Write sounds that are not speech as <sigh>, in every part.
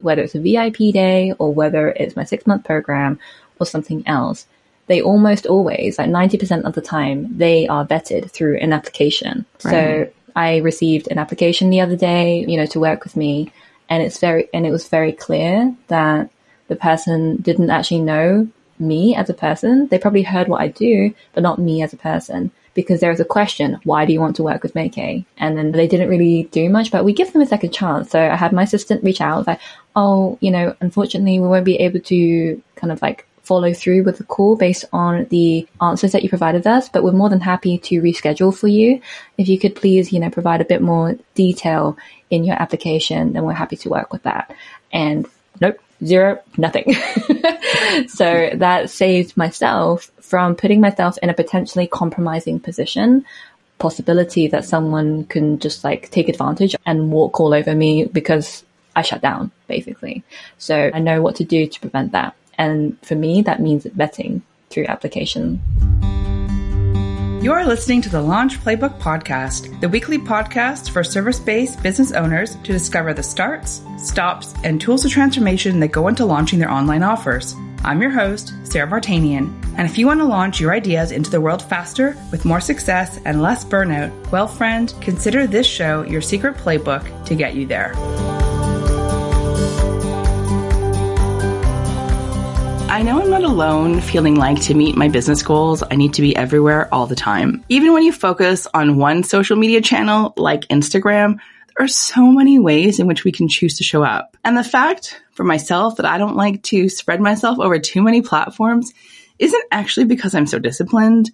whether it's a VIP day or whether it's my six month program or something else, they almost always, like 90% of the time, they are vetted through an application. Right. So I received an application the other day, you know, to work with me and it's very, and it was very clear that the person didn't actually know me as a person. They probably heard what I do, but not me as a person because there was a question, why do you want to work with Mai-kee? And then they didn't really do much, but we give them a second chance. So I had my assistant reach out like, oh, you know, unfortunately we won't be able to kind of like follow through with the call based on the answers that you provided us, but we're more than happy to reschedule for you. If you could please, you know, provide a bit more detail in your application, then we're happy to work with that. And nope, zero, nothing. <laughs> so that saved myself from putting myself in a potentially compromising position possibility that someone can just like take advantage and walk all over me because I shut down, basically. So I know what to do to prevent that. And for me, that means vetting through application. You are listening to the Launch Playbook Podcast, the weekly podcast for service based business owners to discover the starts, stops, and tools of transformation that go into launching their online offers. I'm your host, Sarah Vartanian, and if you want to launch your ideas into the world faster with more success and less burnout, well, friend, consider this show your secret playbook to get you there. I know I'm not alone feeling like to meet my business goals, I need to be everywhere all the time. Even when you focus on one social media channel like Instagram, there are so many ways in which we can choose to show up. And the fact for myself that I don't like to spread myself over too many platforms isn't actually because I'm so disciplined,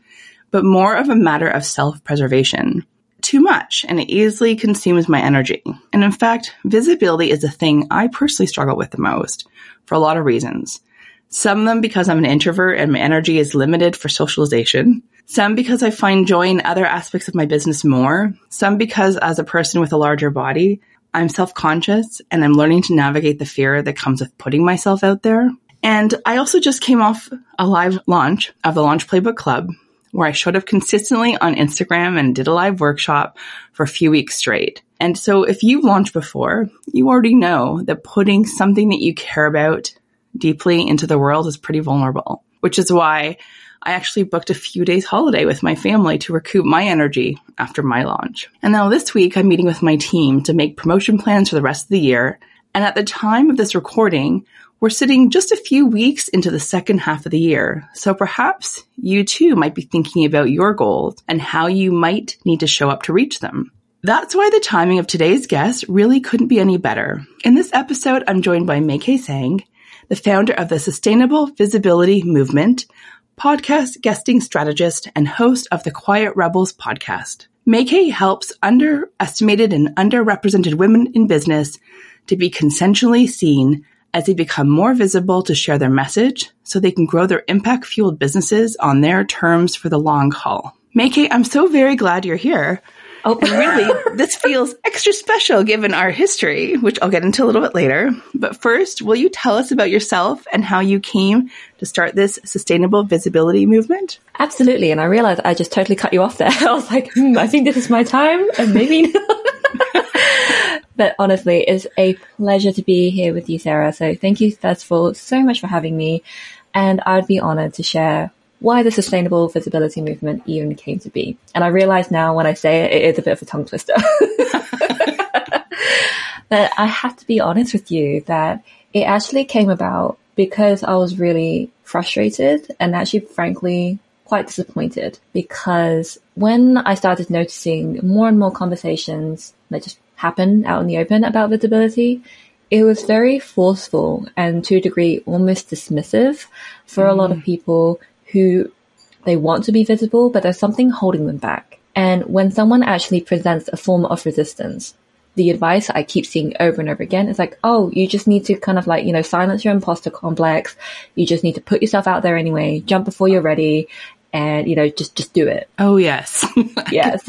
but more of a matter of self preservation. Too much, and it easily consumes my energy. And in fact, visibility is a thing I personally struggle with the most for a lot of reasons. Some of them because I'm an introvert and my energy is limited for socialization. Some because I find joy in other aspects of my business more. Some because as a person with a larger body, I'm self-conscious and I'm learning to navigate the fear that comes with putting myself out there. And I also just came off a live launch of the Launch Playbook Club where I showed up consistently on Instagram and did a live workshop for a few weeks straight. And so if you've launched before, you already know that putting something that you care about deeply into the world is pretty vulnerable, which is why I actually booked a few days holiday with my family to recoup my energy after my launch. And now this week I'm meeting with my team to make promotion plans for the rest of the year. And at the time of this recording, we're sitting just a few weeks into the second half of the year. So perhaps you too might be thinking about your goals and how you might need to show up to reach them. That's why the timing of today's guest really couldn't be any better. In this episode, I'm joined by Mai-kee Tsang, the founder of the Sustainable Visibility Movement, podcast guesting strategist, and host of the Quiet Rebels podcast. Mai-kee helps underestimated and underrepresented women in business to be consensually seen as they become more visible to share their message so they can grow their impact fueled businesses on their terms for the long haul. Mai-kee, I'm so very glad you're here. Oh, really, <laughs> this feels extra special given our history, which I'll get into a little bit later. But first, will you tell us about yourself and how you came to start this sustainable visibility movement? Absolutely. And I realized I just totally cut you off there. <laughs> I was like, hmm, I think this is my time and maybe not <laughs> but honestly, it's a pleasure to be here with you, Sarah. So thank you, first of all, so much for having me. And I'd be honored to share why the sustainable visibility movement even came to be. And I realize now when I say it, it is a bit of a tongue twister. <laughs> but I have to be honest with you that it actually came about because I was really frustrated and actually, frankly, quite disappointed because when I started noticing more and more conversations that just happen out in the open about visibility, it was very forceful and to a degree almost dismissive for mm. a lot of mm. people who they want to be visible, but there's something holding them back. And when someone actually presents a form of resistance, the advice I keep seeing over and over again is like, oh, you just need to kind of like, you know, silence your imposter complex. You just need to put yourself out there anyway, jump before you're ready and, you know, just, just do it. Oh, yes. <laughs> yes.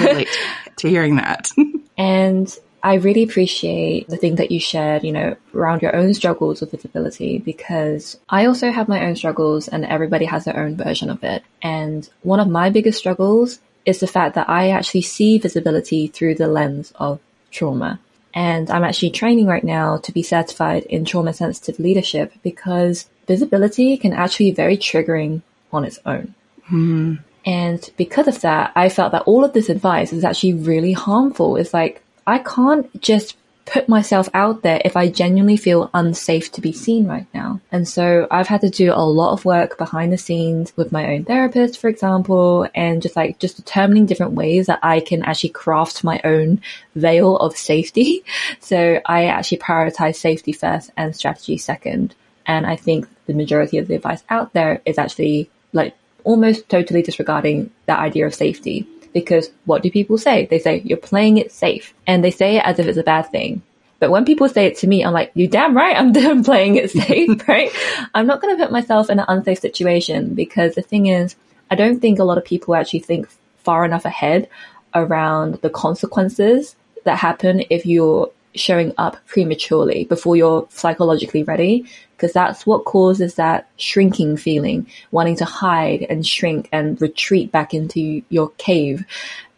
relate to hearing that. <laughs> and I really appreciate the thing that you shared, you know, around your own struggles with visibility because I also have my own struggles and everybody has their own version of it. And one of my biggest struggles is the fact that I actually see visibility through the lens of trauma. And I'm actually training right now to be certified in trauma sensitive leadership because visibility can actually be very triggering on its own. Mm-hmm. And because of that, I felt that all of this advice is actually really harmful. It's like, I can't just put myself out there if I genuinely feel unsafe to be seen right now. And so I've had to do a lot of work behind the scenes with my own therapist, for example, and just like just determining different ways that I can actually craft my own veil of safety. <laughs> So I actually prioritize safety first and strategy second. And I think the majority of the advice out there is actually like almost totally disregarding that idea of safety because what do people say? They say, you're playing it safe. And they say it as if it's a bad thing. But when people say it to me, I'm like, you damn right, I'm <laughs> done playing it safe, <laughs> right? I'm not going to put myself in an unsafe situation because the thing is, I don't think a lot of people actually think far enough ahead around the consequences that happen if you're showing up prematurely before you're psychologically ready because that's what causes that shrinking feeling, wanting to hide and shrink and retreat back into your cave.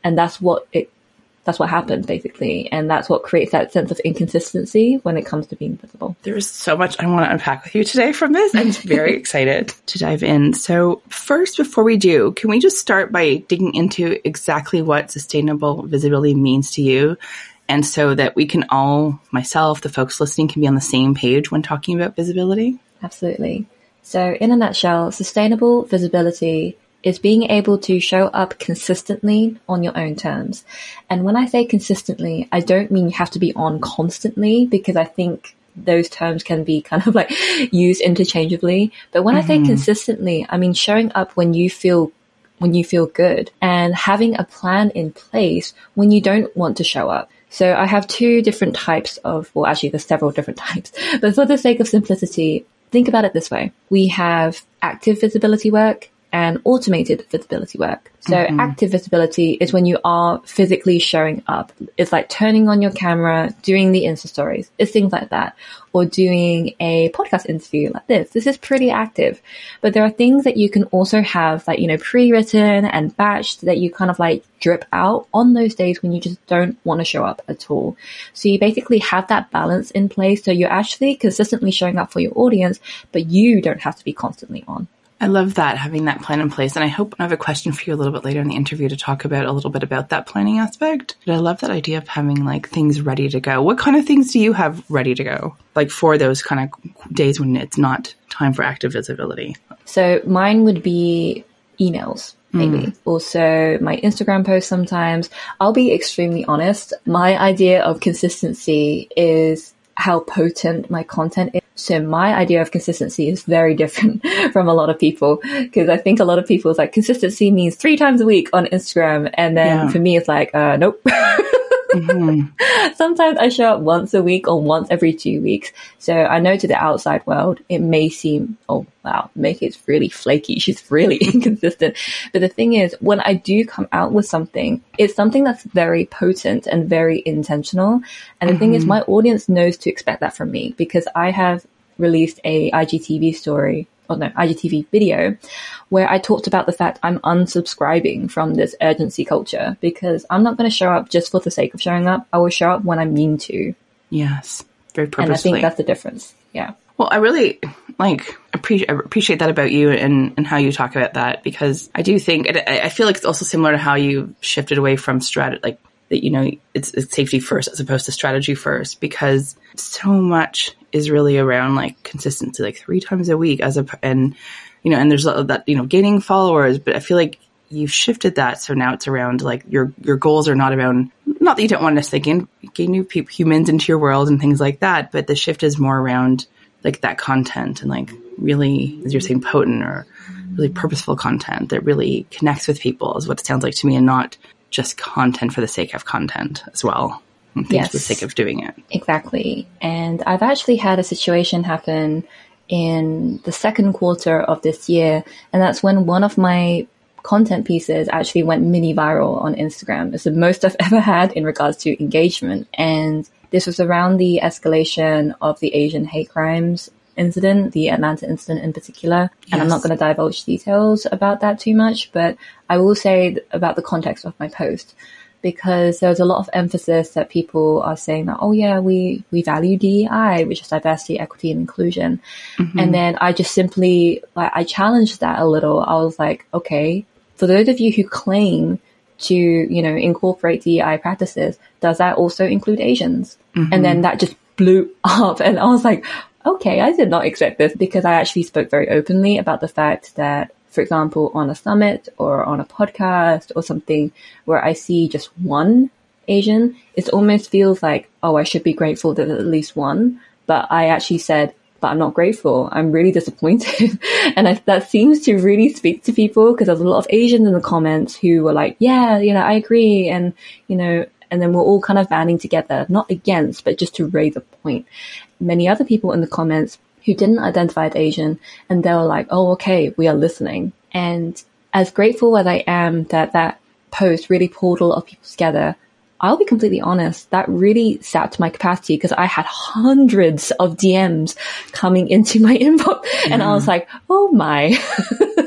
And that's what it, that's what happens basically. And that's what creates that sense of inconsistency when it comes to being visible. There's so much I want to unpack with you today from this. I'm <laughs> very excited to dive in. So first, before we do, can we just start by digging into exactly what sustainable visibility means to you and so that we can all, myself, the folks listening, can be on the same page when talking about visibility? Absolutely. So, in a nutshell, sustainable visibility is being able to show up consistently on your own terms. And when I say consistently, I don't mean you have to be on constantly because I think those terms can be <laughs> kind of like used interchangeably. But when mm-hmm. I say mm-hmm. consistently, I mean showing up when you feel when you feel good and having a plan in place when you don't want to show up. So I have two different types of, well, actually there's several different <laughs> types, but for the sake of simplicity, think about it this way. We have active visibility work and automated visibility work. So mm-hmm. active visibility is when you are physically showing up. It's like turning on your camera, doing the Insta stories. It's things like that. Or doing a podcast interview like this. This is pretty active. But there are things that you can also have like, you know, pre-written and batched that you kind of like drip out on those days when you just don't want to show up at all. So you basically have that balance in place. So you're actually consistently showing up for your audience, but you don't have to be constantly on. I love that, having that plan in place. And I hope I have a question for you a little bit later in the interview to talk about a little bit about that planning aspect. But I love that idea of having like things ready to go. What kind of things do you have ready to go? Like for those kind of days when it's not time for active visibility? So mine would be emails maybe. Mm. Also, my Instagram posts sometimes. I'll be extremely honest. My idea of consistency is how potent my content is. So my idea of consistency is very <laughs> different from a lot of people because I think a lot of people is like consistency means three times a week on Instagram. And then yeah. for me, it's like, uh, nope. <laughs> Mm-hmm. <laughs> Sometimes I show up once a week or once every two weeks. So I know to the outside world, it may seem, oh wow, Mai-kee it's really flaky. <laughs> She's really <laughs> inconsistent. But the thing is, when I do come out with something, it's something that's very potent and very intentional. And the mm-hmm. thing is, mm-hmm. my audience knows to expect that from me because I have released a IGTV story or no, IGTV video where I talked about the fact I'm unsubscribing from this urgency culture because I'm not going to show up just for the sake of showing up. I will show up when I mean to. Yes. Very purposefully. And I think that's the difference. Yeah. Well, I really like appreciate appreciate that about you and and how you talk about that because I do think I feel like it's also similar to how you shifted away from strat like that you know it's, it's safety first as opposed to strategy first because so much is really around like consistency like three times a week as a and you know and there's that you know gaining followers but I feel like you've shifted that. So now it's around like your your goals are not around not that you don't want to necessarily gain, gain new people, humans into your world and things like that but the shift is more around like that content and like really as you're saying potent or really purposeful content that really connects with people is what it sounds like to me and not just content for the sake of content as well. Yes. For the sake of doing it. Exactly. And I've actually had a situation happen in the second quarter of this year. And that's when one of my content pieces actually went mini viral on Instagram. It's the most I've <laughs> ever had in regards to engagement. And this was around the escalation of the Asian hate crimes incident, the Atlanta incident in particular. Yes. And I'm not going to divulge details about that too much, but I will say about the context of my post. because there's a lot of emphasis that people are saying that, oh yeah, we, we value DEI, which is diversity, equity, and inclusion. Mm-hmm. And then I just simply, like, I challenged that a little. I was like, okay, for those of you who claim to, you know, incorporate DEI practices, does that also include Asians? Mm-hmm. And then that just blew <laughs> up and I was like, okay, I did not expect this because I actually spoke very openly about the fact that for example, on a summit or on a podcast or something where I see just one Asian, it almost feels like, oh, I should be grateful that at least one. But I actually said, but I'm not grateful. I'm really <laughs> disappointed. and I, that seems to really speak to people because there's a lot of Asians in the comments who were like, yeah, you know, I agree. And, you know, and then we're all kind of banding together, not against, but just to raise a point. Many other people in the comments who didn't identify as Asian and they were like, oh, okay, we are listening. And as grateful as I am that that post really pulled a lot of people together, I'll be completely honest, that really sapped my capacity because I had hundreds of DMs coming into my <laughs> inbox and I was mm. like, oh my.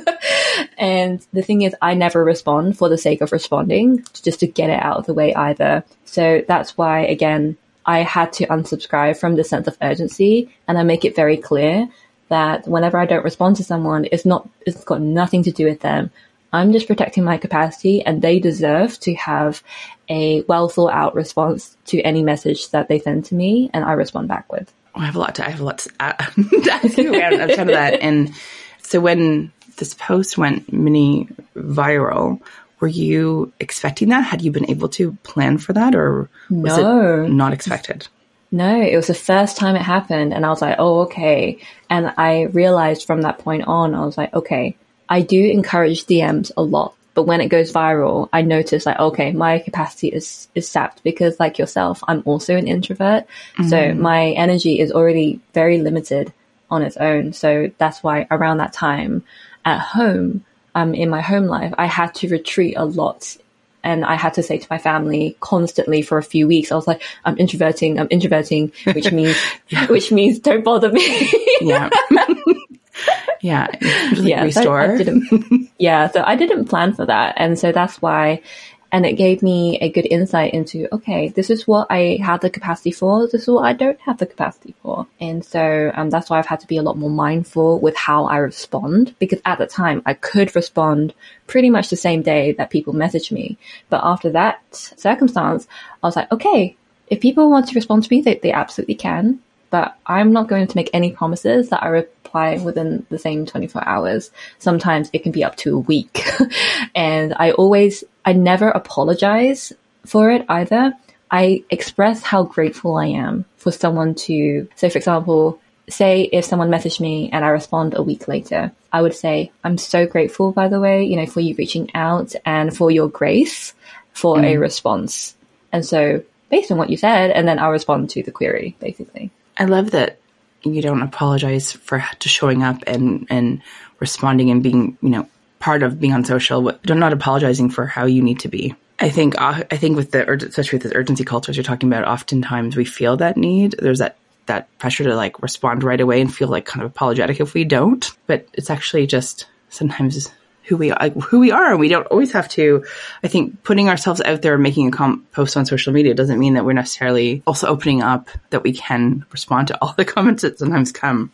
<laughs> and the thing is, I never respond for the sake of responding, just to get it out of the way either. So that's why, again, I had to unsubscribe from the sense of urgency and I make it very clear that whenever I don't respond to someone, it's not, it's got nothing to do with them. I'm just protecting my capacity and they deserve to have a well thought out response to any message that they send to me and I respond back with. Oh, I have a lot to, I have a lot to, ask you around that. And so when this post went mini viral, were you expecting that? Had you been able to plan for that or was no. it not expected? No, it was the first time it happened and I was like, oh, okay. And I realized from that point on, I was like, okay, I do encourage DMs a lot. But when it goes viral, I notice like, okay, my capacity is, is sapped because like yourself, I'm also an introvert. Mm-hmm. So my energy is already very limited on its own. So that's why around that time at home, um, in my home life, I had to retreat a lot. And I had to say to my family constantly for a few weeks, I was like, I'm introverting, I'm introverting, which <laughs> means, yeah. which means don't bother me. yeah. <laughs> yeah. Like yeah. Restore. So yeah. So I didn't plan for that. And so that's why and it gave me a good insight into, okay, this is what I have the capacity for. This is what I don't have the capacity for. And so, um, that's why I've had to be a lot more mindful with how I respond because at the time I could respond pretty much the same day that people message me. But after that circumstance, I was like, okay, if people want to respond to me, they, they absolutely can but I'm not going to make any promises that I reply within the same 24 hours. Sometimes it can be up to a week. <laughs> and I always, I never apologize for it either. I express how grateful I am for someone to, so for example, say if someone messaged me and I respond a week later, I would say, I'm so grateful, by the way, you know, for you reaching out and for your grace for mm. a response. And so based on what you said, and then I'll respond to the query, basically. I love that you don't apologize for to showing up and and responding and being you know part of being on social. But not apologizing for how you need to be. I think uh, I think with the especially with the urgency cultures you're talking about, oftentimes we feel that need. There's that that pressure to like respond right away and feel like kind of apologetic if we don't. But it's actually just sometimes Uh, who we are, who we are, and we don't always have to. I think putting ourselves out there, and making a com- post on social media, doesn't mean that we're necessarily also opening up that we can respond to all the <laughs> comments that sometimes come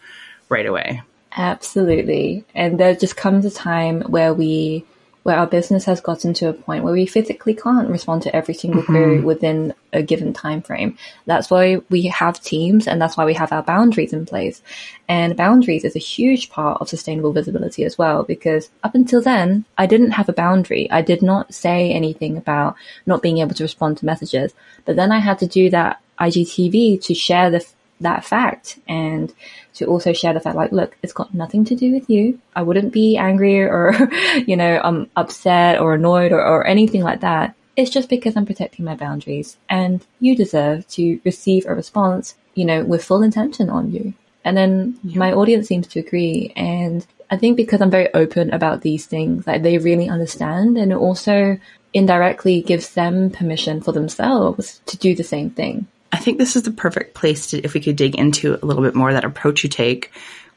right away. Absolutely, and there just comes a time where we where our business has gotten to a point where we physically can't respond to every single mm-hmm. query within a given time frame. That's why we have teams and that's why we have our boundaries in place. And boundaries is a huge part of sustainable visibility as well, because up until then, I didn't have a boundary. I did not say anything about not being able to respond to messages. But then I had to do that IGTV to share the that fact and to also share the fact like, look, it's got nothing to do with you. I wouldn't be angry or, <laughs> you know, I'm upset or annoyed or, or anything like that. It's just because I'm protecting my boundaries and you deserve to receive a response, you know, with full intention on you. And then yeah. my audience seems to agree. And I think because I'm very open about these things, like they really understand and it also indirectly gives them permission for themselves to do the same thing. I think this is the perfect place to, if we could dig into a little bit more that approach you take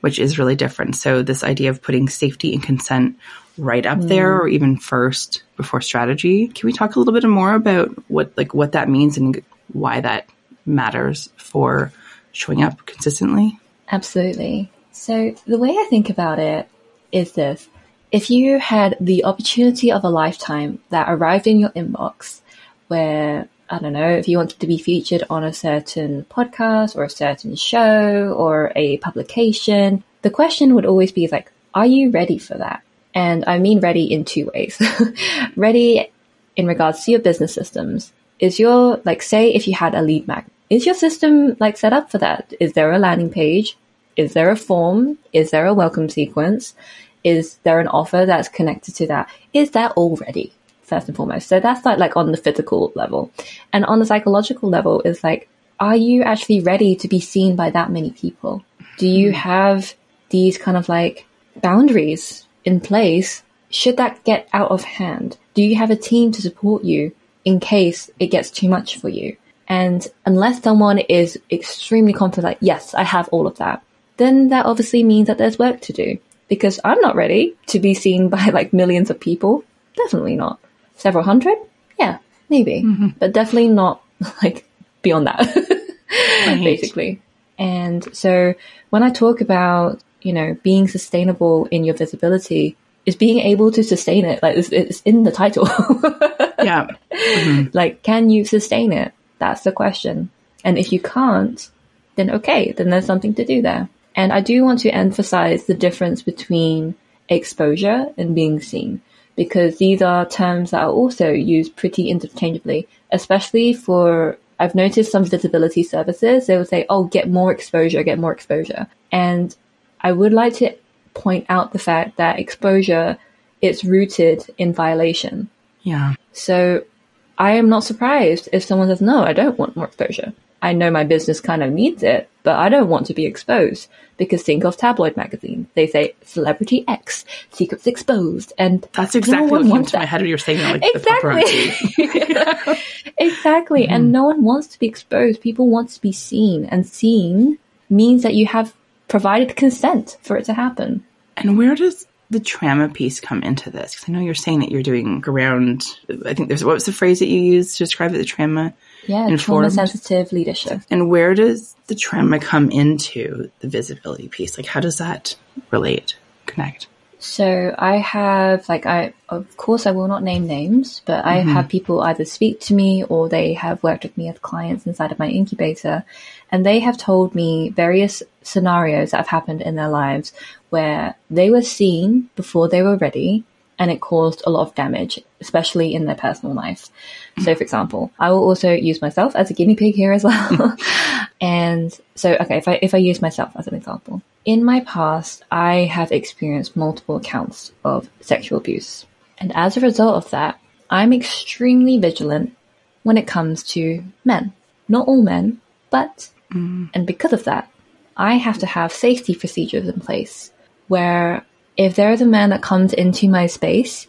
which is really different. So this idea of putting safety and consent right up there mm. or even first before strategy. Can we talk a little bit more about what like what that means and why that matters for showing up consistently? Absolutely. So the way I think about it is this. If you had the opportunity of a lifetime that arrived in your inbox where I don't know, if you wanted to be featured on a certain podcast or a certain show or a publication, the question would always be like, are you ready for that? And I mean ready in two ways. <laughs> ready in regards to your business systems. Is your, like, say if you had a lead magnet, is your system like set up for that? Is there a landing page? Is there a form? Is there a welcome sequence? Is there an offer that's connected to that? Is that all ready? First and foremost. So that's like, like on the physical level. And on the psychological level is like, are you actually ready to be seen by that many people? Do you mm. have these kind of like boundaries in place should that get out of hand? Do you have a team to support you in case it gets too much for you? And unless someone is extremely confident, like, yes, I have all of that, then that obviously means that there's work to do because I'm not ready to be seen <laughs> by like millions of people. Definitely not. Several hundred? Yeah, maybe, mm-hmm. but definitely not <laughs> like beyond that, basically. And so when I talk about, you know, being sustainable in your visibility, is being able to sustain it. Like it's, it's in the title. <laughs> yeah. Mm-hmm. Like, can you sustain it? That's the question. And if you can't, then okay, then there's something to do there. And I do want to emphasize the difference between exposure and being seen because these are terms that are also used pretty interchangeably, especially for I've noticed some visibility services, they will say, oh, get more exposure, get more exposure. And I would like to point out the fact that exposure is rooted in violation. Yeah. So I am not surprised if someone says, no, I don't want more exposure. I know my business kind of needs it, but I don't want to be exposed because think of tabloid magazine. They say celebrity X, secrets exposed. And that's exactly no what came to my head when you were saying that, like exactly. <laughs> exactly. Mm-hmm. And no one wants to be exposed. People want to be seen and seen means that you have provided consent for it to happen. And where does the trauma piece come into this? Because I know you're saying that you're doing around, I think there's, what was the phrase that you used to describe it, the trauma? Yeah, trauma sensitive leadership. And where does the trauma come into the visibility piece? Like, how does that relate, connect? So I have, like, I, of course, I will not name names, but I mm-hmm. have people either speak to me or they have worked with me as clients inside of my incubator. And they have told me various scenarios that have happened in their lives where they were seen before they were ready and it caused a lot of damage, especially in their personal life. So, for example, I will also use myself as a guinea pig here as well. <laughs> and so, okay, if I, if I use myself as an example, in my past, I have experienced multiple accounts of sexual abuse. And as a result of that, I'm extremely vigilant when it comes to men. Not all men, but, mm. and because of that, I have to have safety procedures in place where if there is a man that comes into my space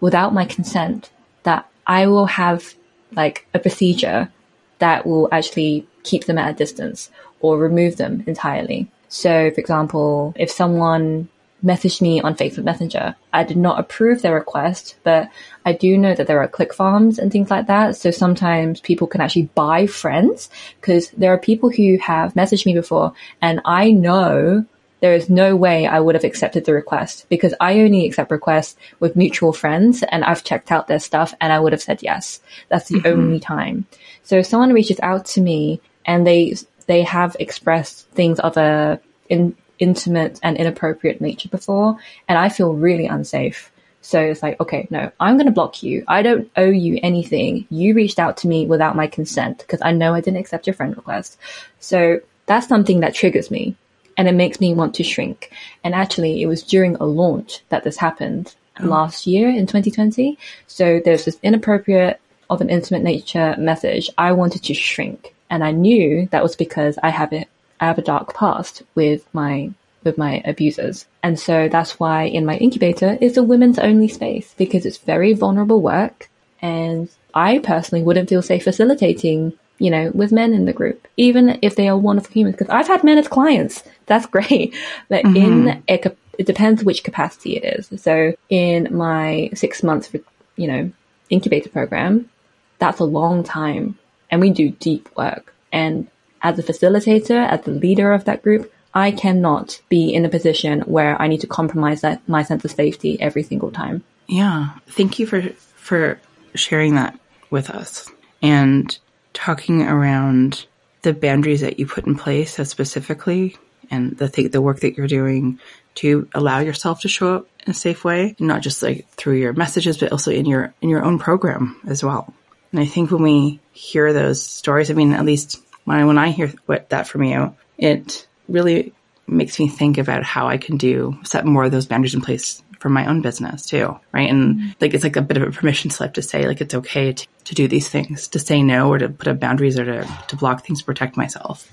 without my consent, that I will have like a procedure that will actually keep them at a distance or remove them entirely. So, for example, if someone messaged me on Facebook Messenger, I did not approve their request, but I do know that there are click farms and things like that. So sometimes people can actually buy friends because there are people who have messaged me before and I know there is no way I would have accepted the request because I only accept requests with mutual friends and I've checked out their stuff and I would have said yes. That's the mm-hmm. only time. So if someone reaches out to me and they, they have expressed things of a in, intimate and inappropriate nature before and I feel really unsafe. So it's like, okay, no, I'm going to block you. I don't owe you anything. You reached out to me without my consent because I know I didn't accept your friend request. So that's something that triggers me and it makes me want to shrink. And actually, it was during a launch that this happened oh. last year in 2020. So there's this inappropriate of an intimate nature message. I wanted to shrink, and I knew that was because I have a I have a dark past with my with my abusers. And so that's why in my incubator is a women's only space because it's very vulnerable work and I personally wouldn't feel safe facilitating you know, with men in the group, even if they are wonderful humans. Because I've had men as clients. That's <laughs> great. But mm-hmm. in a, it depends which capacity it is. So in my six months, you know, incubator program, that's a long time and we do deep work. And as a facilitator, as the leader of that group, I cannot be in a position where I need to compromise that my sense of safety every single time. Yeah. Thank you for for sharing that with us and talking around the boundaries that you put in place so specifically and the th- the work that you're doing to allow yourself to show up in a safe way, not just like through your messages, but also in your in your own program as well. And I think when we hear those stories, I mean, at least when I, when I hear what that from you, it really makes me think about how I can do set more of those boundaries in place for my own business too, right? And mm-hmm. like it's like a bit of a permission slip to say like it's okay to, to do these things, to say no or to put up boundaries or to, to block things to protect myself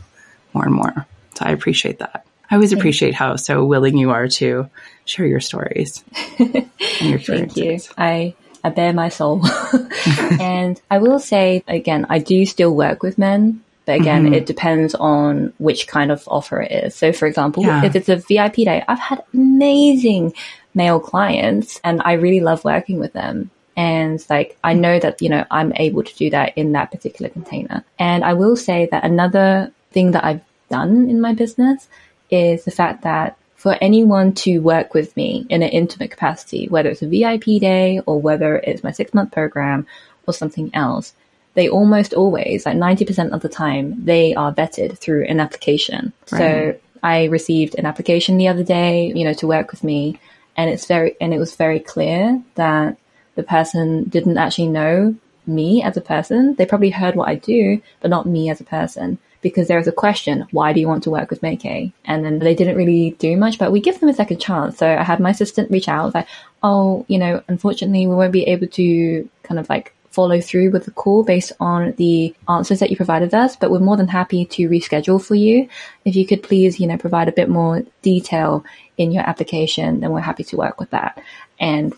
more and more. So I appreciate that. I always appreciate how so willing you are to share your stories <laughs> and your Thank you. I I bare my soul. <laughs> and I will say again, I do still work with men, but again, mm-hmm. it depends on which kind of offer it is. So for example, yeah. if it's a VIP day, I've had amazing male clients and I really love working with them. And like, I know that, you know, I'm able to do that in that particular container. And I will say that another thing that I've done in my business is the fact that for anyone to work with me in an intimate capacity, whether it's a VIP day or whether it's my six month program or something else, they almost always, like 90% of the time, they are vetted through an application. Right. So I received an application the other day, you know, to work with me and it's very, and it was very clear that the person didn't actually know me as a person. They probably heard what I do, but not me as a person because there was a question, why do you want to work with Mai-kee? And then they didn't really do much, but we give them a second chance. So I had my assistant reach out like, oh, you know, unfortunately we won't be able to kind of like follow through with the call based on the answers that you provided us, but we're more than happy to reschedule for you. If you could please, you know, provide a bit more detail in your application, then we're happy to work with that. And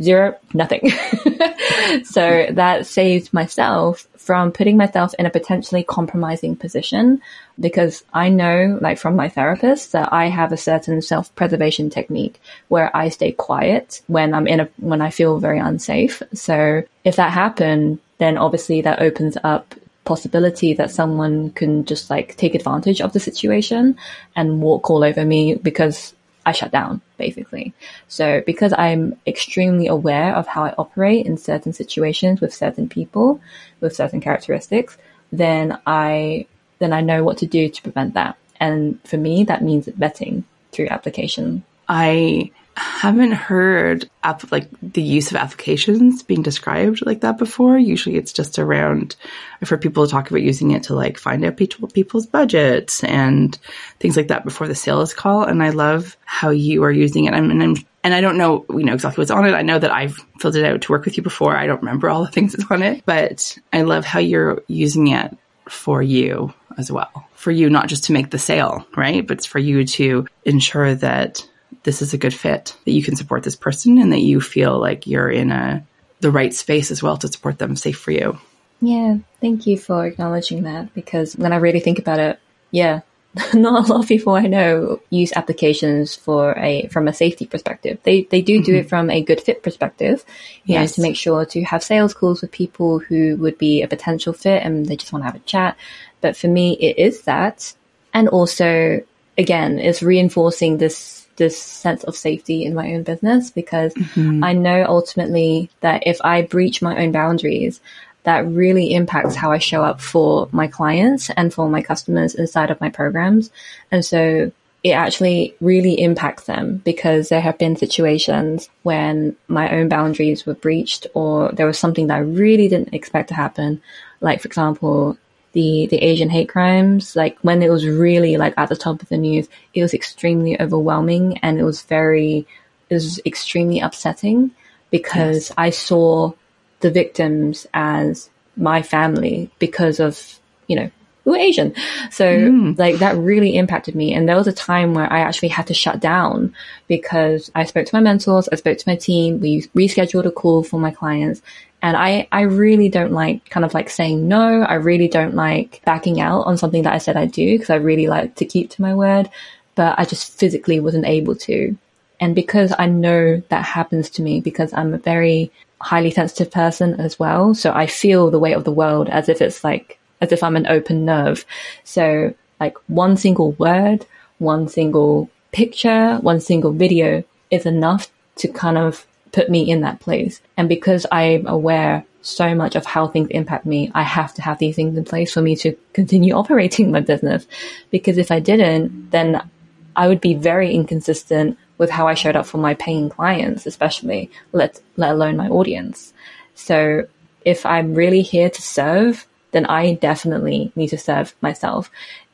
zero, nothing. <laughs> so that saved myself from putting myself in a potentially compromising position because I know, like from my therapist, that I have a certain self-preservation technique where I stay quiet when I'm in a, when I feel very unsafe. So if that happened, then obviously that opens up possibility that someone can just like take advantage of the situation and walk all over me because I shut down basically. So because I'm extremely aware of how I operate in certain situations with certain people with certain characteristics, then I then I know what to do to prevent that. And for me, that means vetting through application. I haven't heard app, like the use of applications being described like that before. Usually it's just around, I've heard people talk about using it to like find out people, people's budgets and things like that before the sales call. And I love how you are using it. I mean, I'm, and I don't know, you know, exactly what's on it. I know that I've filled it out to work with you before. I don't remember all the <laughs> things that's on it, but I love how you're using it for you as well. For you, not just to make the sale, right? But it's for you to ensure that this is a good fit, that you can support this person and that you feel like you're in a the right space as well to support them safe for you. Yeah, thank you for acknowledging that because when I really think about it, yeah, <laughs> not a lot of people I know use applications for a from a safety perspective. They they do do mm-hmm. it from a good fit perspective, you yes. know, to make sure to have sales calls with people who would be a potential fit and they just want to have a chat. But for me, it is that, and also again, it's reinforcing this this sense of safety in my own business because mm-hmm. I know ultimately that if I breach my own boundaries, that really impacts how I show up for my clients and for my customers inside of my programs. And so it actually really impacts them because there have been situations when my own boundaries were breached or there was something that I really didn't expect to happen. Like, for example, the the Asian hate crimes, like when it was really like at the top of the news, it was extremely overwhelming and it was very it was extremely upsetting because yes. I saw the victims as my family because of, you know, we were Asian. So mm. like that really impacted me. And there was a time where I actually had to shut down because I spoke to my mentors, I spoke to my team, we rescheduled a call for my clients And I, I really don't like kind of like saying no. I really don't like backing out on something that I said I'd do because I really like to keep to my word, but I just physically wasn't able to. And because I know that happens to me because I'm a very highly sensitive person as well. So I feel the weight of the world as if it's like, as if I'm an open nerve. So like one single word, one single picture, one single video is enough to kind of put me in that place. And because I'm aware so much of how things impact me, I have to have these things in place for me to continue <laughs> operating my business. Because if I didn't, then I would be very inconsistent with how I showed up for my paying clients, especially let, let alone my audience. So if I'm really here to serve, then I definitely need to serve myself.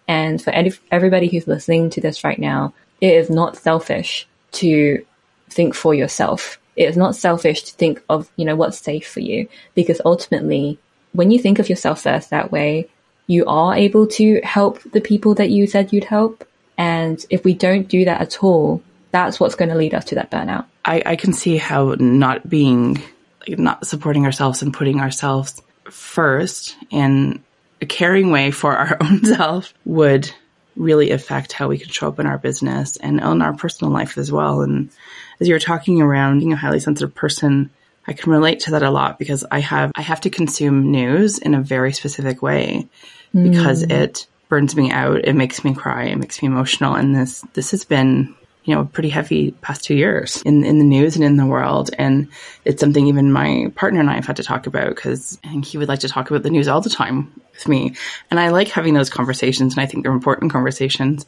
And for any, everybody who's listening to this right now, it is not selfish to think for yourself. It is not selfish to think of, you know, what's safe for you because ultimately when you think of yourself first that way, you are able to help the people that you said you'd help. And if we don't do that at all, that's what's going to lead us to that burnout. I, I can see how not being, like, not supporting ourselves and putting ourselves first in a caring way for our <laughs> own self would really affect how we can show up in our business and in our personal life as well. And as you're talking around being a highly sensitive person, I can relate to that a lot because I have I have to consume news in a very specific way mm. because it burns me out, it makes me cry, it makes me emotional, and this this has been you know, pretty heavy past two years in, in the news and in the world. And it's something even my partner and I have had to talk about because I think he would like to talk about the news all the time with me. And I like having those conversations and I think they're important conversations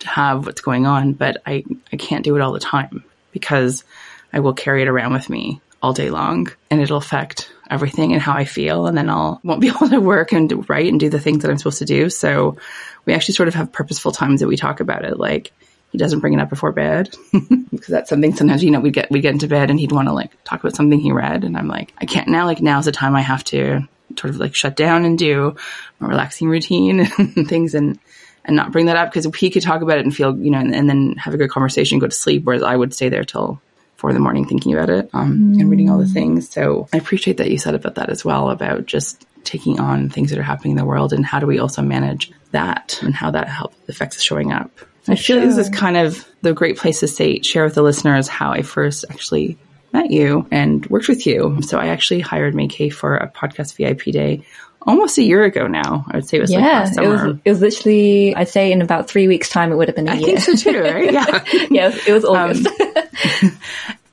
to have what's going on, but I, I can't do it all the time because I will carry it around with me all day long and it'll affect everything and how I feel. And then I'll won't be <laughs> able to work and write and do the things that I'm supposed to do. So we actually sort of have purposeful times that we talk about it. Like he doesn't bring it up before bed <laughs> because that's something sometimes you know we get we get into bed and he'd want to like talk about something he read and I'm like I can't now like now's the time I have to sort of like shut down and do a relaxing routine <laughs> and things and and not bring that up because he could talk about it and feel you know and, and, then have a good conversation go to sleep whereas I would stay there till four in the morning thinking about it um, mm. and reading all the things so I appreciate that you said about that as well about just taking on things that are happening in the world and how do we also manage that and how that helps affects showing up I feel sure. this is kind of the great place to say, share with the listeners how I first actually met you and worked with you. So I actually hired Mai-kee for a podcast VIP day almost a year ago now. I would say it was yeah, like last summer. It was, it was literally, I'd say in about three weeks time, it would have been a I year. I think so too, right? <laughs> Yeah. yeah, it was August. Um, <laughs>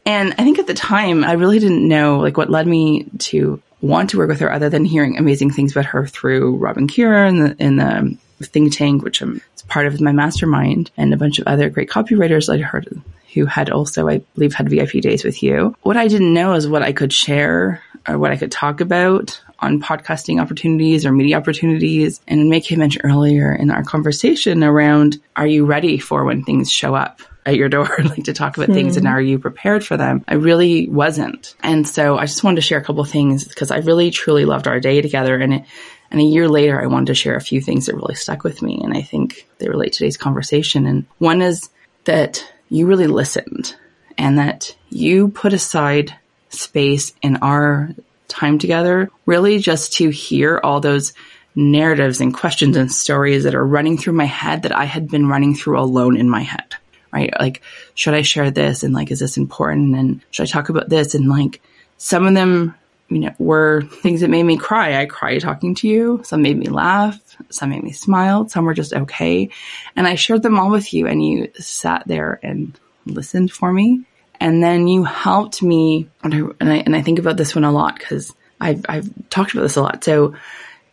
and I think at the time, I really didn't know like what led me to want to work with her other than hearing amazing things about her through Rob and Kira and the, in the think tank, which I'm part of my mastermind, and a bunch of other great copywriters I heard who had also, I believe, had VIP days with you. What I didn't know is what I could share or what I could talk about on podcasting opportunities or media opportunities. And Mai-kee mentioned earlier in our conversation around, are you ready for when things show up? at your door, <laughs> like to talk about mm. things and hmm. are you prepared for them? I really wasn't. And so I just wanted to share a couple of things because I really truly loved our day together and it, and a year later, I wanted to share a few things that really stuck with me. And I think they relate to today's conversation. And one is that you really listened and that you put aside space in our time together, really just to hear all those narratives and questions and stories that are running through my head that I had been running through alone in my head, right? Like, should I share this? And like, is this important? And should I talk about this? And like, some of them you know, were things that made me cry. I cried talking to you. Some made me laugh. Some made me smile. Some were just okay. And I shared them all with you and you sat there and listened for me. And then you helped me. And I, and I, think about this one a lot because I've, I've talked about this a lot. So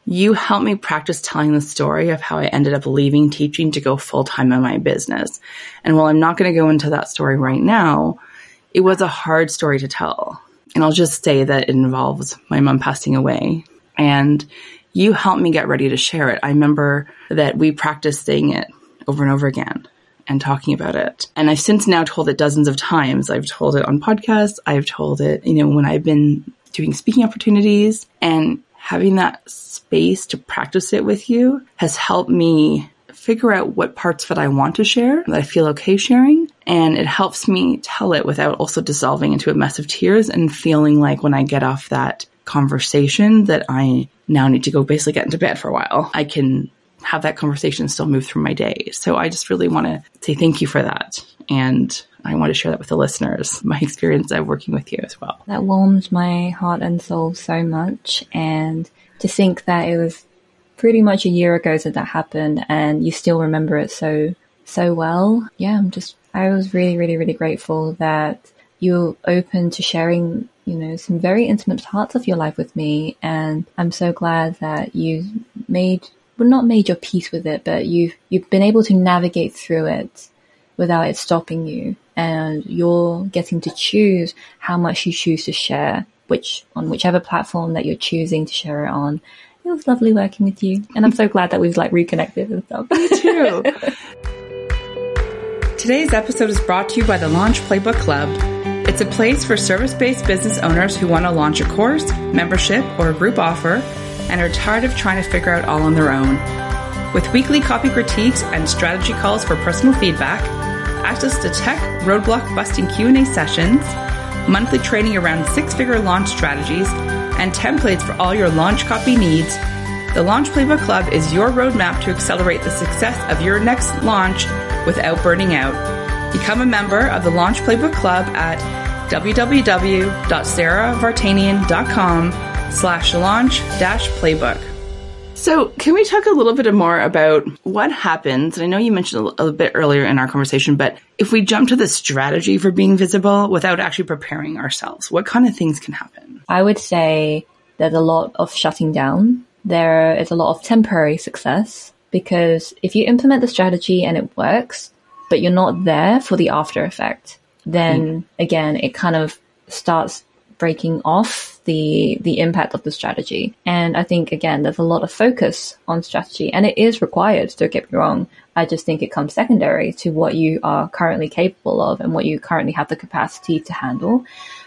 you helped me practice telling the story of how I ended up leaving teaching to go full time in my business. And while I'm not going to go into that story right now, it was a hard story to tell and I'll just say that it involves my mom passing away. And you helped me get ready to share it. I remember that we practiced saying it over and over again and talking about it. And I've since now told it dozens of times. I've told it on podcasts. I've told it, you know, when I've been doing speaking opportunities and having that space to practice it with you has helped me figure out what parts it I want to share that I feel okay sharing. And it helps me tell it without also dissolving into a mess of tears and feeling like when I get off that conversation that I now need to go basically get into bed for a while. I can have that conversation still move through my day. So I just really want to say thank you for that. And I want to share that with the listeners, <laughs> my experience of working with you as well. That warms my heart and soul so much. And to think that it was pretty much a year ago that that happened and you still remember it so, so well. Yeah, I'm just, I was really, really, really grateful that you're open to sharing, you know, some very intimate parts of your life with me. And I'm so glad that you made, well, not made your peace with it, but you've, you've been able to navigate through it without it stopping you. And you're getting to choose how much you choose to share, which on whichever platform that you're choosing to share it on. It was lovely working with you. And I'm so glad that we've like reconnected and stuff. Me too. <laughs> Today's episode is brought to you by the Launch Playbook Club. It's a place for service based business owners who want to launch a course, membership, or a group offer and are tired of trying to figure out all on their own. With weekly copy critiques and strategy calls for personal feedback, access to tech roadblock busting Q&A sessions, monthly training around six-figure launch strategies, and templates for all your launch copy needs, the Launch Playbook Club is your roadmap to accelerate the success of your next launch without burning out. Become a member of the Launch Playbook Club at www.sarahvartanian.com slash launch dash playbook. So, can we talk a little bit more about what happens? And I know you mentioned a, a bit earlier in our conversation, but if we jump to the strategy for being visible without actually preparing ourselves, what kind of things can happen? I would say there's a lot of shutting down. There is a lot of temporary success because if you implement the strategy and it works, but you're not there for the after effect, then mm. again, it kind of starts breaking off the the impact of the strategy. And I think again, there's a lot of focus on strategy, and it is required. Don't get me wrong. I just think it comes secondary to what you are currently capable of and what you currently have the capacity to handle.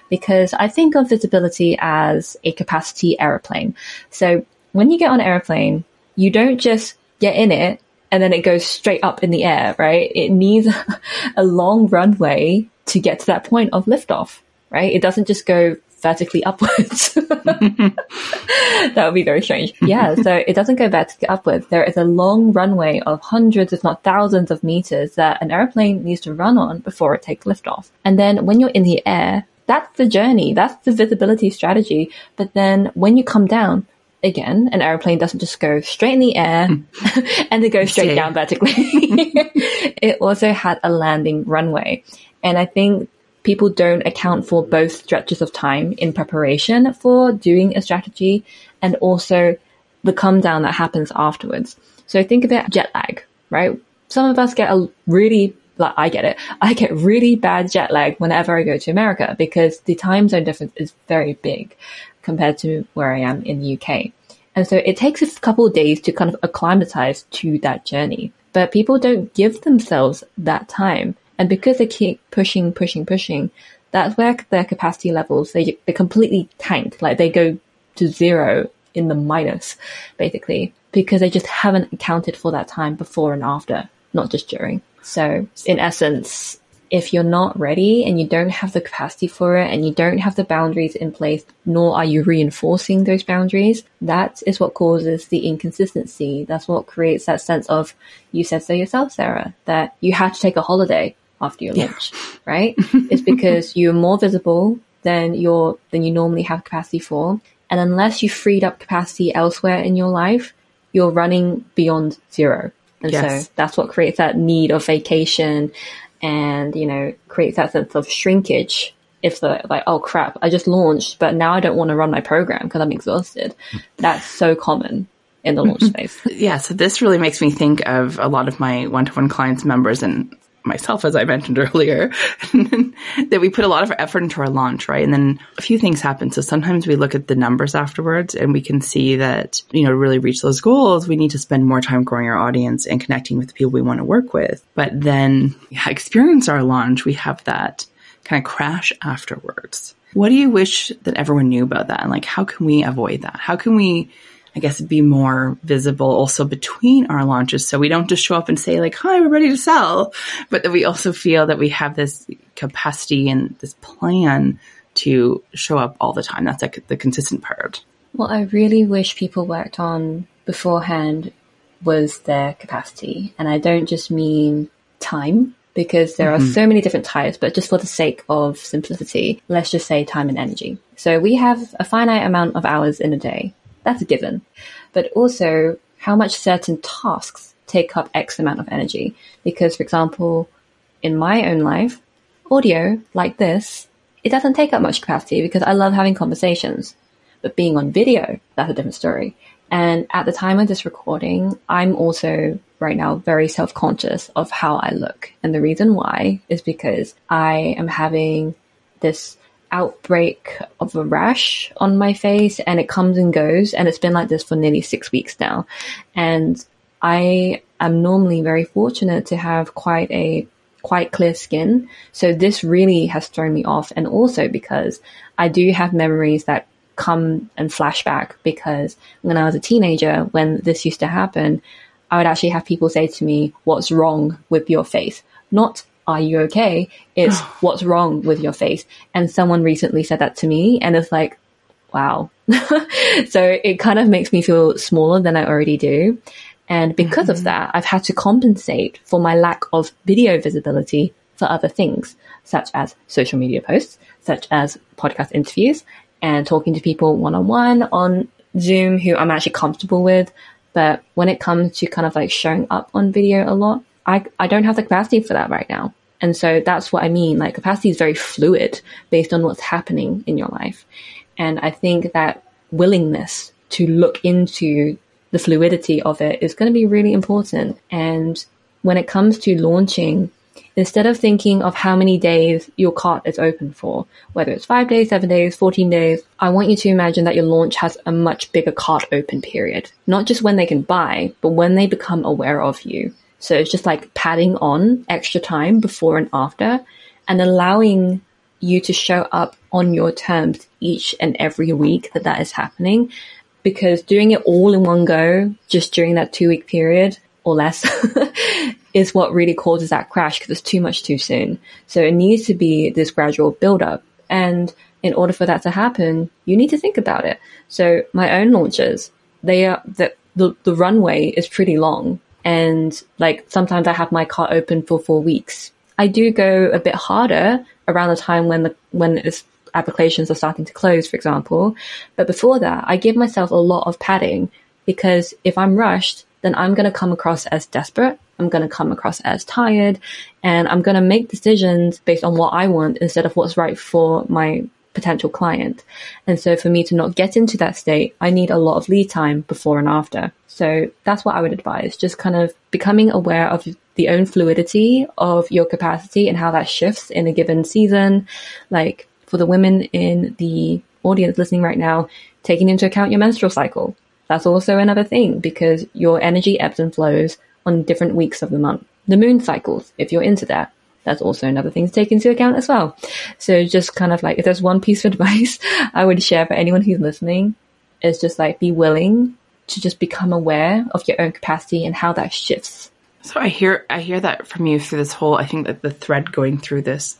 Because I think of visibility as a capacity aeroplane. So when you get on an airplane, you don't just get in it and then it goes straight up in the air, right? It needs <laughs> a long runway to get to that point of liftoff right? It doesn't just go vertically upwards. <laughs> <laughs> that would be very strange. Yeah, so it doesn't go vertically upwards. There is a long runway of hundreds, if not thousands of meters that an airplane needs to run on before it takes liftoff. And then when you're in the air, that's the journey. That's the visibility strategy. But then when you come down, again, an airplane doesn't just go straight in the air hmm. <laughs> and then go straight down vertically. it also had a landing runway. And I think people don't account for both stretches of time in preparation for doing a strategy and also the come down that happens afterwards. So think about jet lag, right? Some of us get a really, like I get it, <laughs> I get really bad jet lag whenever I go to America because the time zone difference is very big compared to where I am in the UK. And so it takes a couple of days to kind of acclimatize to that journey. But people don't give themselves that time. And because they keep pushing, pushing, pushing, that's where their capacity levels, they, they completely tank. Like they go to zero in the minus, basically, because they just haven't accounted for that time before and after, not just during. So in essence, if you're not ready and you don't have the capacity for it and you don't have the boundaries in place, nor are you reinforcing those boundaries, that is what causes the inconsistency. That's what creates that sense of, you said so yourself, Sarah, that you had to take a holiday after your lunch, yeah. right? it's because <laughs> you're more visible than you're than you normally have capacity for. And unless you freed up capacity elsewhere in your life, you're running beyond zero. And yes. so that's what creates that need of vacation and, you know, creates that sense of shrinkage. If the, like, oh crap, I just launched, but now I don't want to run my program because I'm exhausted. That's so common in the launch <laughs> space. yeah. So this really makes me think of a lot of my one-to-one clients members and myself, as I mentioned <laughs> earlier, <laughs> that we put a lot of effort into our launch, right? And then a few things happen. So sometimes we look at the numbers afterwards and we can see that, you know, to really reach those goals, we need to spend more time growing our audience and connecting with the people we want to work with. But then experience our launch, we have that kind of crash afterwards. What do you wish that everyone knew about that? And like, how can we avoid that? How can we I guess, be more visible also between our launches. So we don't just show up and say like, hi, we're ready to sell, but that we also feel that we have this capacity and this plan to show up all the time. That's like the consistent part. What I really wish people worked on beforehand was their capacity. And I don't just mean time because there mm-hmm. are so many different types, but just for the sake of simplicity, let's just say time and energy. So we have a finite amount of hours in a day. That's a given. But also how much certain tasks take up X amount of energy. Because for example, in my own life, audio like this, it doesn't take up much capacity because I love having conversations. But being on video, that's a different story. And at the time of this recording, I'm also right now very self conscious of how I look. And the reason why is because I am having this outbreak of a rash on my face and it comes and goes. And it's been like this for nearly six weeks now. And I am normally very fortunate to have quite a quite clear skin. So this really has thrown me off. And also because I do have memories that come and flash back because when I was a teenager, when this used to happen, I would actually have people say to me, what's wrong with your face? Not, are you okay? It's <sighs> what's wrong with your face? And someone recently said that to me and it's like, wow. <laughs> so it kind of makes me feel smaller than I already do. And because mm-hmm. of that, I've had to compensate for my lack of video visibility for other things, such as social media posts, such as podcast interviews, and talking to people one on one on Zoom who I'm actually comfortable with. But when it comes to kind of like showing up on video a lot, I, I don't have the capacity for that right now. And so that's what I mean. Like capacity is very fluid based on what's happening in your life. And I think that willingness to look into the fluidity of it is going to be really important. And when it comes to launching, instead of thinking of how many days your cart is open for, whether it's five days, seven days, 14 days, I want you to imagine that your launch has a much bigger cart open period. Not just when they can buy, but when they become aware of you. So it's just like padding on extra time before and after and allowing you to show up on your terms each and every week that that is happening because doing it all in one go, just during that two week period or less, <laughs> is what really causes that crash because it's too much too soon. So it needs to be this gradual build up. And in order for that to happen, you need to think about it. So my own launches, they are the, the, the runway is pretty long. And like sometimes I have my cart open for four weeks. I do go a bit harder around the time when the, when applications are starting to close, for example. But before that, I give myself a lot of padding because if I'm rushed, then I'm going to come across as desperate. I'm going to come across as tired and I'm going to make decisions based on what I want instead of what's right for my potential client. And so for me to not get into that state, I need a lot of lead time before and after. So that's what I would advise. Just kind of becoming aware of the own fluidity of your capacity and how that shifts in a given season. Like for the women in the audience listening right now, taking into account your menstrual cycle. That's also another thing because your energy ebbs and flows on different weeks of the month. The moon cycles, if you're into that, that's also another thing to take into account as well. So just kind of like, if there's one piece of <laughs> advice I would share for anyone who's listening, is just like be willing to just become aware of your own capacity and how that shifts. So I hear I hear that from you through this whole I think that the thread going through this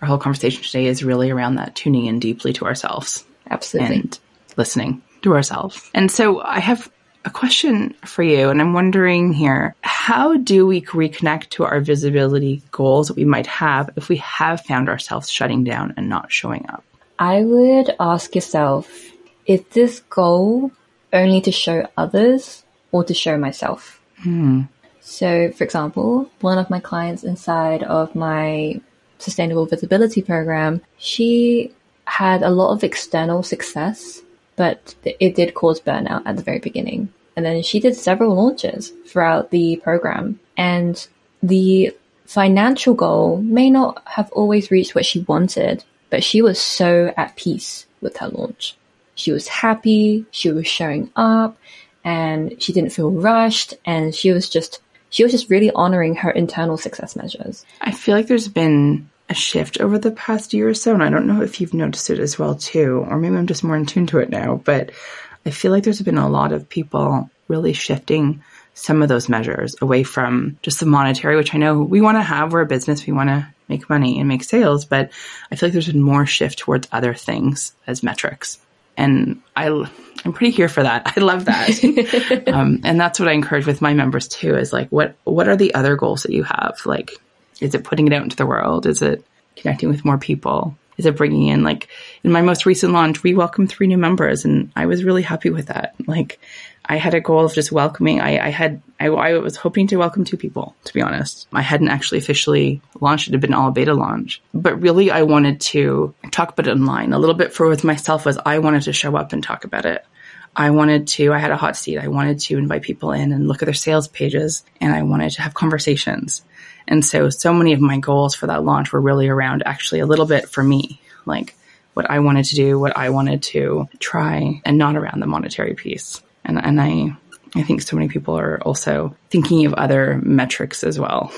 our whole conversation today is really around that tuning in deeply to ourselves. Absolutely. And listening to ourselves. And so I have a question for you, and I'm wondering here how do we reconnect to our visibility goals that we might have if we have found ourselves shutting down and not showing up? I would ask yourself is this goal only to show others or to show myself? Hmm. So, for example, one of my clients inside of my sustainable visibility program, she had a lot of external success, but it did cause burnout at the very beginning. And then she did several launches throughout the program. And the financial goal may not have always reached what she wanted, but she was so at peace with her launch. She was happy, she was showing up, and she didn't feel rushed, and she was just she was just really honoring her internal success measures. I feel like there's been a shift over the past year or so, and I don't know if you've noticed it as well too, or maybe I'm just more in tune to it now, but I feel like there's been a lot of people really shifting some of those measures away from just the monetary, which I know we want to have. We're a business. We want to make money and make sales, but I feel like there's been more shift towards other things as metrics. And I, I'm pretty here for that. <laughs> I love that. <laughs> um, and that's what I encourage with my members too, is like, what, what are the other goals that you have? Like, is it putting it out into the world? Is it connecting with more people? Is it bringing in like in my most recent launch, we welcomed three new members and I was really happy with that. Like I had a goal of just welcoming. I, I had, I, I, was hoping to welcome two people, to be honest. I hadn't actually officially launched. It had been all a beta launch, but really I wanted to talk about it online a little bit for with myself was I wanted to show up and talk about it. I wanted to, I had a hot seat. I wanted to invite people in and look at their sales pages and I wanted to have conversations. And so, so many of my goals for that launch were really around actually a little bit for me, like what I wanted to do, what I wanted to try and not around the monetary piece. And, and I, I think so many people are also thinking of other metrics as well.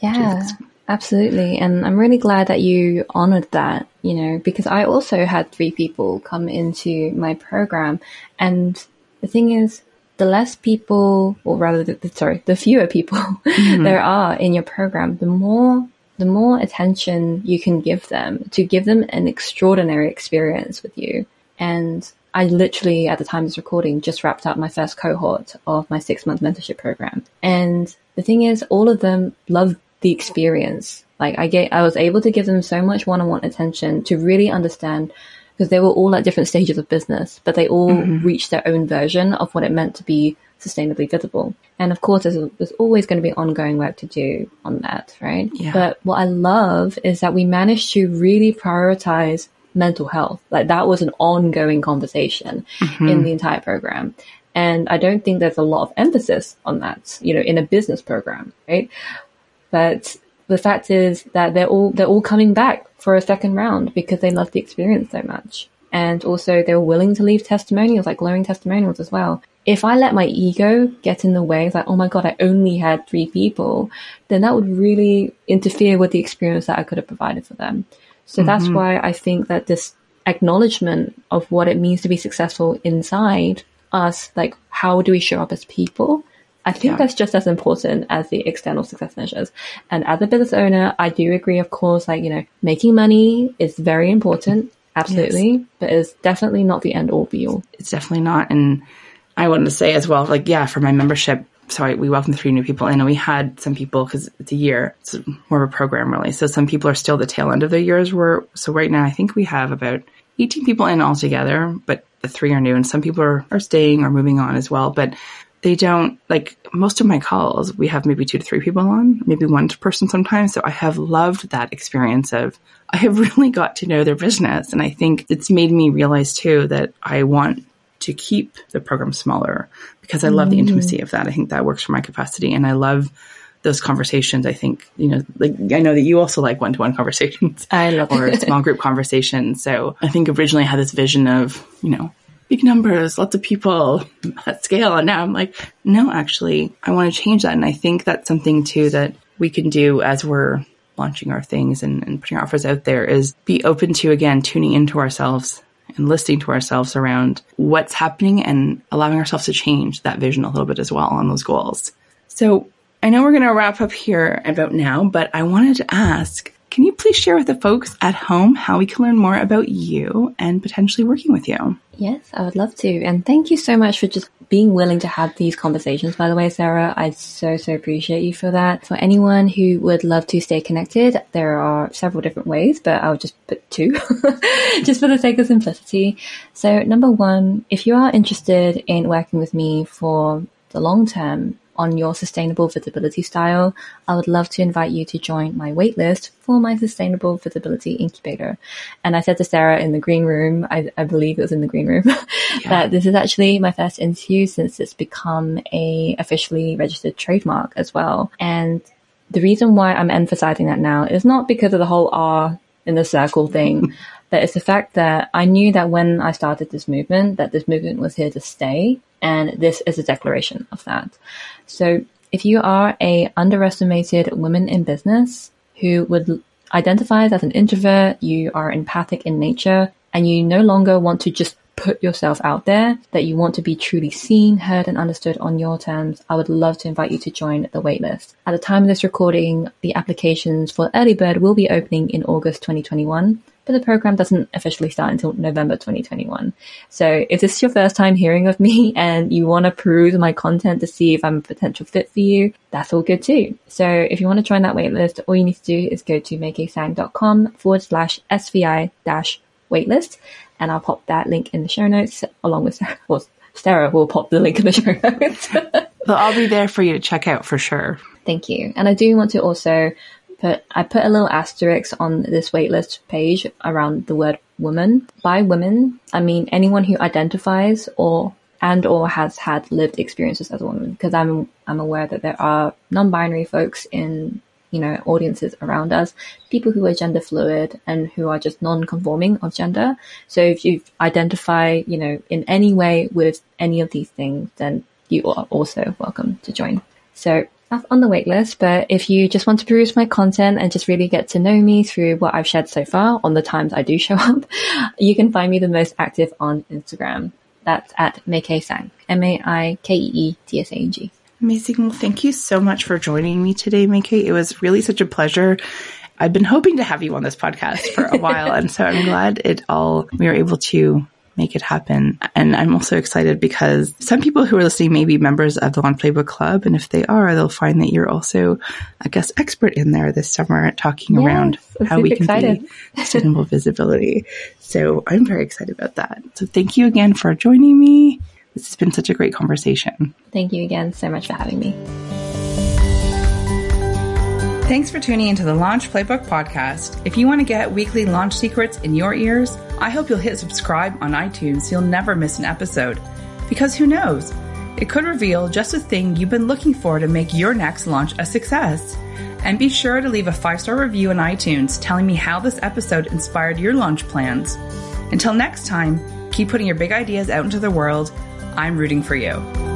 Yeah, absolutely. And I'm really glad that you honored that, you know, because I also had three people come into my program. And the thing is, the less people, or rather, the, sorry, the fewer people <laughs> mm-hmm. there are in your program, the more the more attention you can give them to give them an extraordinary experience with you. And I literally, at the time of this recording, just wrapped up my first cohort of my six month mentorship program. And the thing is, all of them love the experience. Like I get, I was able to give them so much one on one attention to really understand because they were all at different stages of business, but they all mm-hmm. reached their own version of what it meant to be sustainably visible. And of course, there's, there's always going to be ongoing work to do on that, right? Yeah. But what I love is that we managed to really prioritize mental health. Like that was an ongoing conversation mm-hmm. in the entire program. And I don't think there's a lot of emphasis on that, you know, in a business program, right? But the fact is that they're all, they're all coming back for a second round because they love the experience so much. And also they're willing to leave testimonials, like glowing testimonials as well. If I let my ego get in the way, like, oh my God, I only had three people, then that would really interfere with the experience that I could have provided for them. So mm-hmm. that's why I think that this acknowledgement of what it means to be successful inside us, like how do we show up as people? I think yeah. that's just as important as the external success measures. And as a business owner, I do agree, of course, like, you know, making money is very important. Absolutely. Yes. But it's definitely not the end all be all. It's definitely not. And I wanted to say as well, like, yeah, for my membership, sorry, we welcomed three new people in and we had some people because it's a year, it's more of a program really. So some people are still the tail end of their years. We're, so right now I think we have about 18 people in altogether, but the three are new and some people are, are staying or moving on as well. But they don't like most of my calls. We have maybe two to three people on, maybe one person sometimes. So I have loved that experience of I have <laughs> really got to know their business. And I think it's made me realize too that I want to keep the program smaller because I love the mm. intimacy of that. I think that works for my capacity and I love those conversations. I think, you know, like I know that you also like one to one conversations. I love or small group <laughs> conversations. So I think originally I had this vision of, you know, big numbers, lots of people <laughs> at scale. And now I'm like, no, actually, I want to change that. And I think that's something too that we can do as we're launching our things and, and putting our offers out there is be open to again tuning into ourselves and listening to ourselves around what's happening and allowing ourselves to change that vision a little bit as well on those goals. So I know we're going to wrap up here about now, but I wanted to ask, can you please share with the folks at home how we can learn more about you and potentially working with you? Yes, I would love to. And thank you so much for just being willing to have these conversations, by the way, Sarah. I so, so appreciate you for that. For anyone who would love to stay connected, there are several different ways, but I'll just put two, <laughs> just for the sake of simplicity. So number one, if you are interested in working with me for the long term, on your sustainable visibility style, I would love to invite you to join my waitlist for my sustainable visibility incubator. And I said to Sarah in the green room, I, I believe it was in the green room, <laughs> yeah. that this is actually my first interview since it's become a officially registered trademark as well. And the reason why I'm emphasizing that now is not because of the whole R in the circle thing, <laughs> but it's the fact that I knew that when I started this movement, that this movement was here to stay. And this is a declaration of that. So if you are a underestimated woman in business who would identify as an introvert, you are empathic in nature, and you no longer want to just put yourself out there, that you want to be truly seen, heard, and understood on your terms, I would love to invite you to join the waitlist. At the time of this recording, the applications for Early Bird will be opening in August 2021 but the program doesn't officially start until November 2021. So if this is your first time hearing of me <laughs> and you want to peruse my content to see if I'm a potential fit for you, that's all good too. So if you want to join that waitlist, all you need to do is go to maikeetsang.com forward slash SVI dash waitlist and I'll pop that link in the show notes along with Sarah. Well, Sarah will pop the link in the <laughs> show notes. but I'll be there for you to check out for sure. Thank you. And I do want to also put I put a little asterisk on this waitlist page around the word woman. By women, I mean anyone who identifies or and or has had lived experiences as a woman because I'm I'm aware that there are non-binary folks in you know audiences around us people who are gender fluid and who are just non-conforming of gender so if you identify you know in any way with any of these things then you are also welcome to join so on the waitlist, but if you just want to peruse my content and just really get to know me through what I've shared so far on the times I do <laughs> show up, you can find me the most active on Instagram. That's at Mai-kee Tsang, M-A-I-K-E-E-T-S-A-N-G. Amazing. Well, thank you so much for joining me today, Mai-kee. It was really such a pleasure. I've been hoping to have you on this podcast for a <laughs> while, and so I'm glad it all we were able to make it happen. And I'm also excited because some people who are listening may be members of the Launch Playbook Club. And if they are, they'll find that you're also a guest expert in there this summer talking yes, around how we can excited. be <laughs> sustainable visibility. So I'm very excited about that. So thank you again for joining me. This has been such a great conversation. Thank you again so much for having me. Thanks for tuning into the Launch Playbook podcast. If you want to get weekly launch secrets in your ears, I hope you'll hit subscribe on iTunes so you'll never miss an episode. Because who knows? It could reveal just the thing you've been looking for to make your next launch a success. And be sure to leave a five star review on iTunes telling me how this episode inspired your launch plans. Until next time, keep putting your big ideas out into the world. I'm rooting for you.